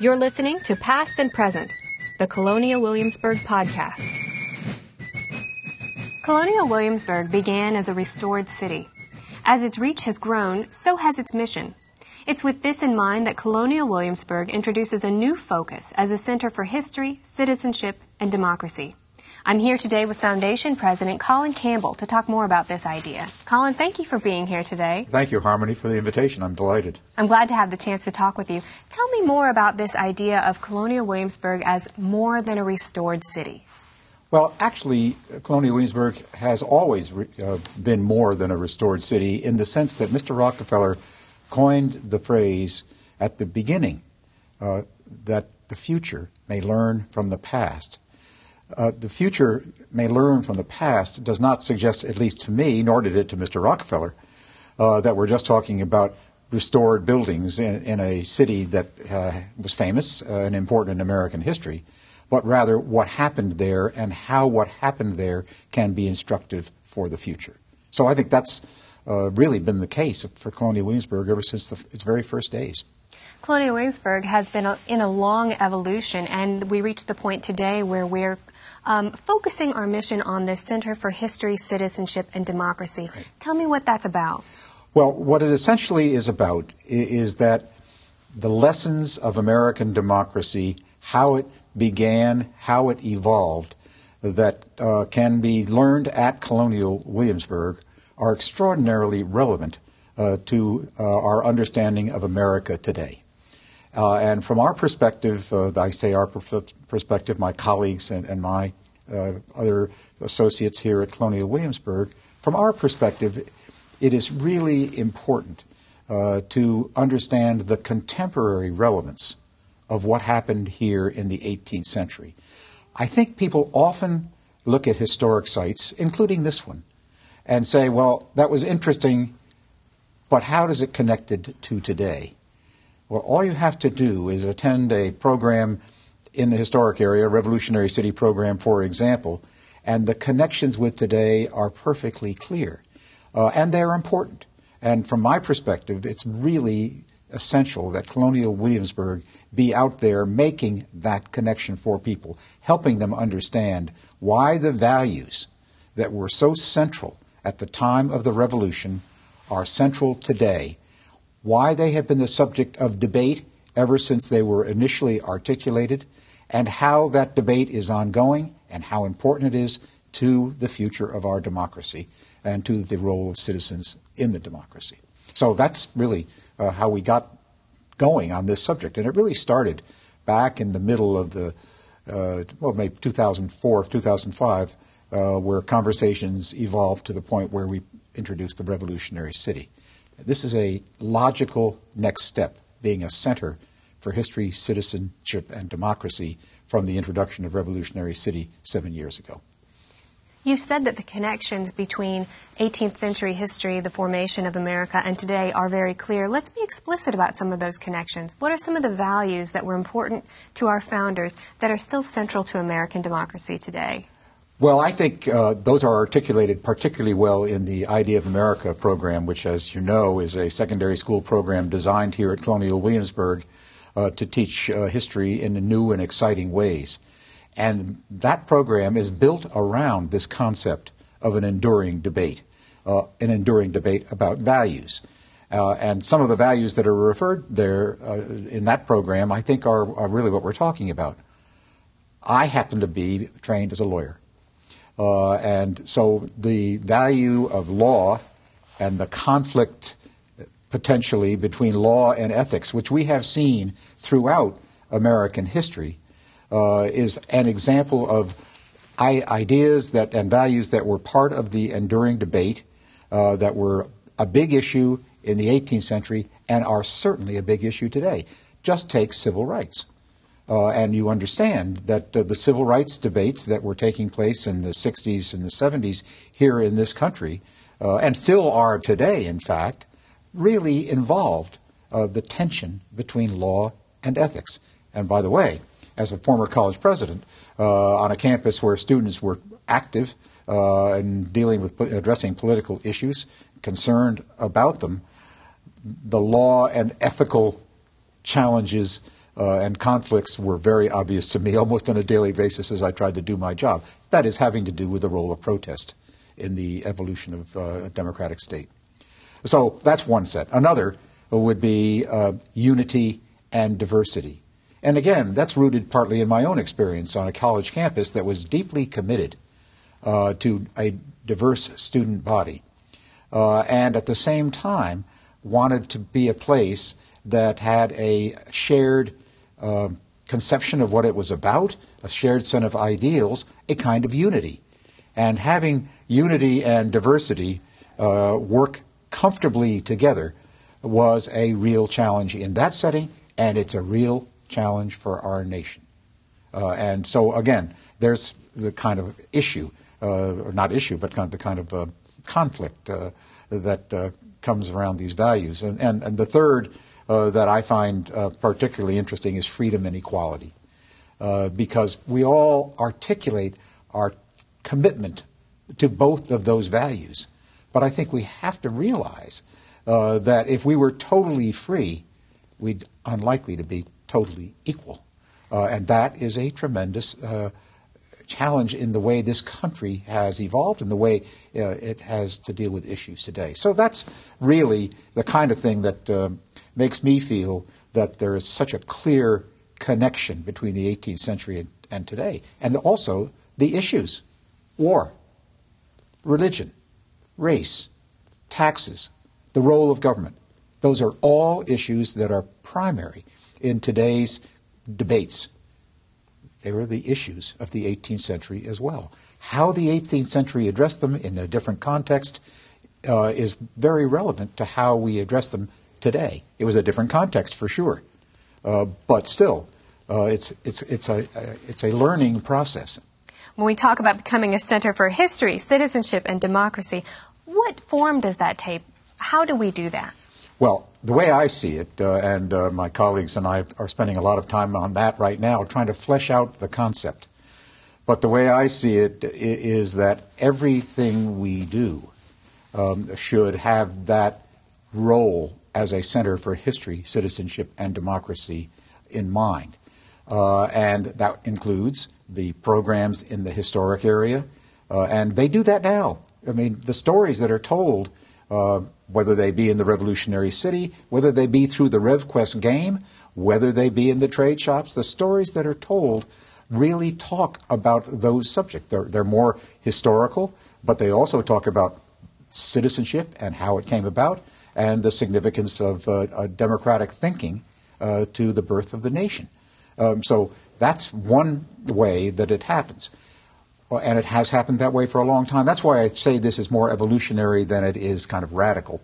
You're listening to Past and Present, the Colonial Williamsburg podcast. Colonial Williamsburg began as a restored city. As its reach has grown, so has its mission. It's with this in mind that Colonial Williamsburg introduces a new focus as a center for history, citizenship, and democracy. I'm here today with Foundation President Colin Campbell to talk more about this idea. Colin, thank you for being here today. Thank you, Harmony, for the invitation. I'm delighted. I'm glad to have the chance to talk with you. Tell me more about this idea of Colonial Williamsburg as more than a restored city. Well, actually, Colonial Williamsburg has always re- uh, been more than a restored city in the sense that Mr. Rockefeller coined the phrase at the beginning uh, that the future may learn from the past. Uh, the future may learn from the past does not suggest, at least to me, nor did it to Mr. Rockefeller, uh, that we're just talking about restored buildings in, in a city that uh, was famous uh, and important in American history, but rather what happened there and how what happened there can be instructive for the future. So I think that's uh, really been the case for Colonial Williamsburg ever since the, its very first days. Colonial Williamsburg has been in a long evolution, and we reached the point today where we're um, focusing our mission on the Center for History, Citizenship, and Democracy. Right. Tell me what that's about. Well, what it essentially is about is that the lessons of American democracy, how it began, how it evolved, that uh, can be learned at Colonial Williamsburg are extraordinarily relevant uh, to uh, our understanding of America today. Uh, and from our perspective, uh, I say our perspective, my colleagues and, and my uh, other associates here at Colonial Williamsburg, from our perspective, it is really important uh, to understand the contemporary relevance of what happened here in the 18th century. I think people often look at historic sites, including this one, and say, well, that was interesting, but how does it connected to today? Well, all you have to do is attend a program in the historic area, Revolutionary City program, for example, and the connections with today are perfectly clear. Uh, and they're important. And from my perspective, it's really essential that Colonial Williamsburg be out there making that connection for people, helping them understand why the values that were so central at the time of the Revolution are central today why they have been the subject of debate ever since they were initially articulated, and how that debate is ongoing and how important it is to the future of our democracy and to the role of citizens in the democracy. So that's really uh, how we got going on this subject. And it really started back in the middle of the, uh, well, maybe 2004, 2005, uh, where conversations evolved to the point where we introduced the revolutionary city. This is a logical next step, being a center for history, citizenship, and democracy from the introduction of Revolutionary City seven years ago. You've said that the connections between 18th century history, the formation of America, and today are very clear. Let's be explicit about some of those connections. What are some of the values that were important to our founders that are still central to American democracy today? Well, I think uh, those are articulated particularly well in the Idea of America program, which, as you know, is a secondary school program designed here at Colonial Williamsburg uh, to teach uh, history in new and exciting ways. And that program is built around this concept of an enduring debate, uh, an enduring debate about values. Uh, and some of the values that are referred there uh, in that program, I think, are, are really what we're talking about. I happen to be trained as a lawyer. Uh, and so the value of law and the conflict potentially between law and ethics, which we have seen throughout American history, uh, is an example of ideas that and values that were part of the enduring debate, uh, that were a big issue in the 18th century and are certainly a big issue today. Just take civil rights. Uh, and you understand that uh, the civil rights debates that were taking place in the 60s and the 70s here in this country, uh, and still are today, in fact, really involved uh, the tension between law and ethics. And by the way, as a former college president, uh, on a campus where students were active uh, in dealing with addressing political issues, concerned about them, the law and ethical challenges uh, and conflicts were very obvious to me almost on a daily basis as I tried to do my job. That is having to do with the role of protest in the evolution of uh, a democratic state. So that's one set. Another would be uh, unity and diversity. And again, that's rooted partly in my own experience on a college campus that was deeply committed uh, to a diverse student body. Uh, and at the same time, wanted to be a place that had a shared uh, conception of what it was about, a shared set of ideals, a kind of unity. And having unity and diversity uh, work comfortably together was a real challenge in that setting, and it's a real challenge for our nation. Uh, and so, again, there's the kind of issue, uh, or not issue, but kind of the kind of uh, conflict uh, that uh, comes around these values. And, and, and the third uh, that I find particularly interesting is freedom and equality, because we all articulate our commitment to both of those values. But I think we have to realize that if we were totally free, we'd unlikely to be totally equal. Uh, and that is a tremendous uh, challenge in the way this country has evolved and the way uh, it has to deal with issues today. So that's really the kind of thing that uh, makes me feel that there is such a clear connection between the 18th century and, and today. And also the issues war, religion, race, taxes, the role of government. Those are all issues that are primary in today's debates. They were the issues of the 18th century as well. How the 18th century addressed them in a different context uh, is very relevant to how we address them today. It was a different context for sure, uh, but still, uh, it's, it's, it's, a, it's a learning process. When we talk about becoming a center for history, citizenship, and democracy, what form does that take? How do we do that? Well, the way I see it, uh, and uh, my colleagues and I are spending a lot of time on that right now, trying to flesh out the concept. But the way I see it is that everything we do um, should have that role as a center for history, citizenship, and democracy in mind. Uh, and that includes the programs in the historic area. Uh, and they do that now. I mean, the stories that are told uh, whether they be in the revolutionary city, whether they be through the RevQuest game, whether they be in the trade shops, the stories that are told really talk about those subjects. They're, they're more historical, but they also talk about citizenship and how it came about and the significance of uh, democratic thinking uh, to the birth of the nation. Um, so that's one way that it happens and it has happened that way for a long time. That's why I say this is more evolutionary than it is kind of radical.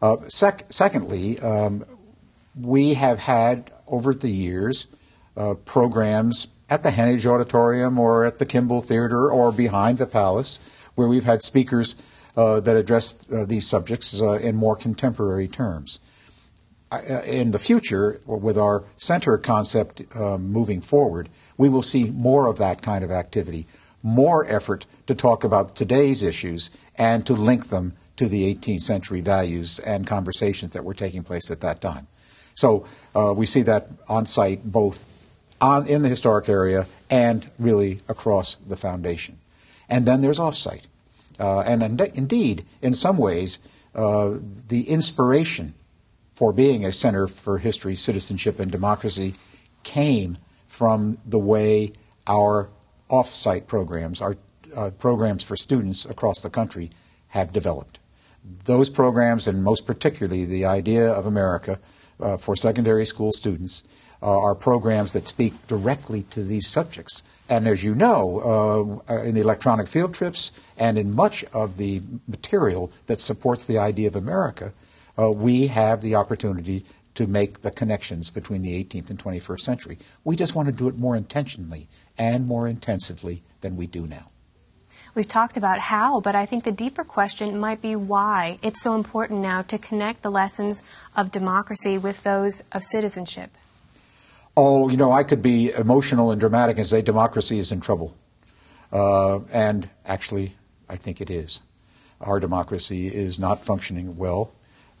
Uh, sec- secondly, um, we have had over the years uh, programs at the Hennage Auditorium or at the Kimball Theater or behind the Palace where we've had speakers uh, that address uh, these subjects uh, in more contemporary terms. Uh, in the future, with our center concept moving forward, we will see more of that kind of activity more effort to talk about today's issues and to link them to the 18th century values and conversations that were taking place at that time. So uh, we see that on site both on, in the historic area and really across the foundation. And then there's offsite. Uh, and in- indeed, in some ways, uh, the inspiration for being a center for history, citizenship, and democracy came from the way our off-site programs, our uh, programs for students across the country have developed. Those programs, and most particularly the Idea of America uh, for secondary school students, are programs that speak directly to these subjects. And as you know, uh, in the electronic field trips and in much of the material that supports the idea of America, uh, we have the opportunity to make the connections between the 18th and 21st century. We just want to do it more intentionally and more intensively than we do now. We've talked about how, but I think the deeper question might be why it's so important now to connect the lessons of democracy with those of citizenship. Oh, you know, I could be emotional and dramatic and say democracy is in trouble. Uh, and actually, I think it is. Our democracy is not functioning well.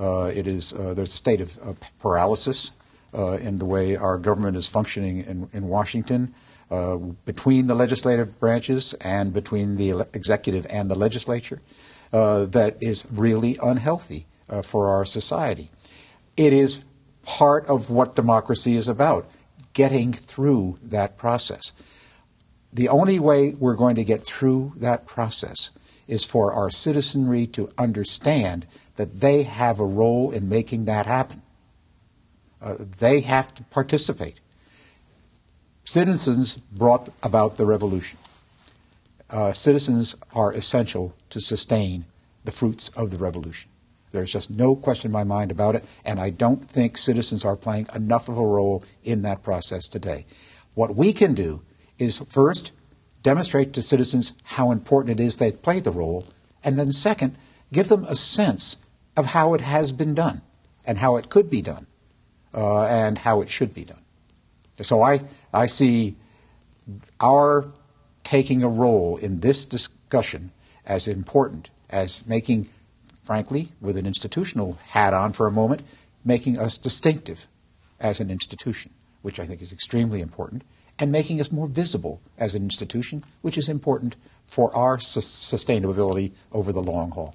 Uh, it is, uh, there's a state of paralysis uh, in the way our government is functioning in, in Washington, uh, between the legislative branches and between the executive and the legislature, uh, that is really unhealthy for our society. It is part of what democracy is about, getting through that process. The only way we're going to get through that process is for our citizenry to understand that they have a role in making that happen. Uh, they have to participate. Citizens brought about the revolution. Uh, citizens are essential to sustain the fruits of the revolution. There's just no question in my mind about it, and I don't think citizens are playing enough of a role in that process today. What we can do is first demonstrate to citizens how important it is they play the role, and then second, give them a sense of how it has been done and how it could be done uh, and how it should be done. So I, I see our taking a role in this discussion as important as making, frankly, with an institutional hat on for a moment, making us distinctive as an institution, which I think is extremely important, and making us more visible as an institution, which is important for our su- sustainability over the long haul.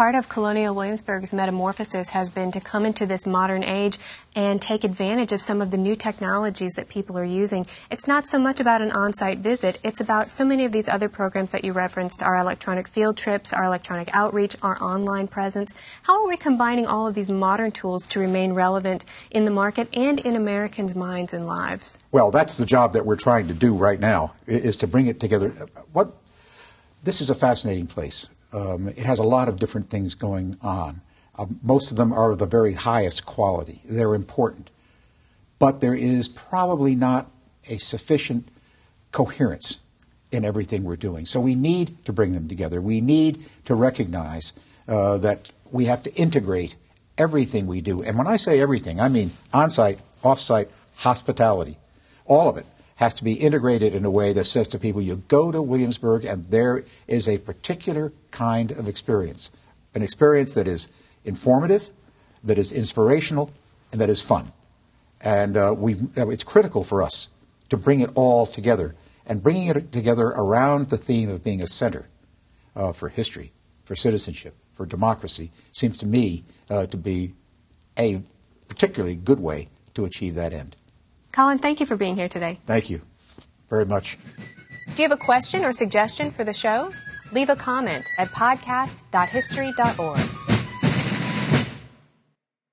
Part of Colonial Williamsburg's metamorphosis has been to come into this modern age and take advantage of some of the new technologies that people are using. It's not so much about an on site visit, it's about so many of these other programs that you referenced our electronic field trips, our electronic outreach, our online presence. How are we combining all of these modern tools to remain relevant in the market and in Americans' minds and lives? Well, that's the job that we're trying to do right now, is to bring it together. What this is a fascinating place. Um, it has a lot of different things going on. Uh, most of them are of the very highest quality. They're important. But there is probably not a sufficient coherence in everything we're doing. So we need to bring them together. We need to recognize uh, that we have to integrate everything we do. And when I say everything, I mean on site, off site, hospitality, all of it has to be integrated in a way that says to people, you go to Williamsburg and there is a particular kind of experience, an experience that is informative, that is inspirational, and that is fun. And uh, it's critical for us to bring it all together, and bringing it together around the theme of being a center uh, for history, for citizenship, for democracy, seems to me uh, to be a particularly good way to achieve that end. Colin, thank you for being here today. Thank you very much. Do you have a question or suggestion for the show? Leave a comment at podcast.history.org.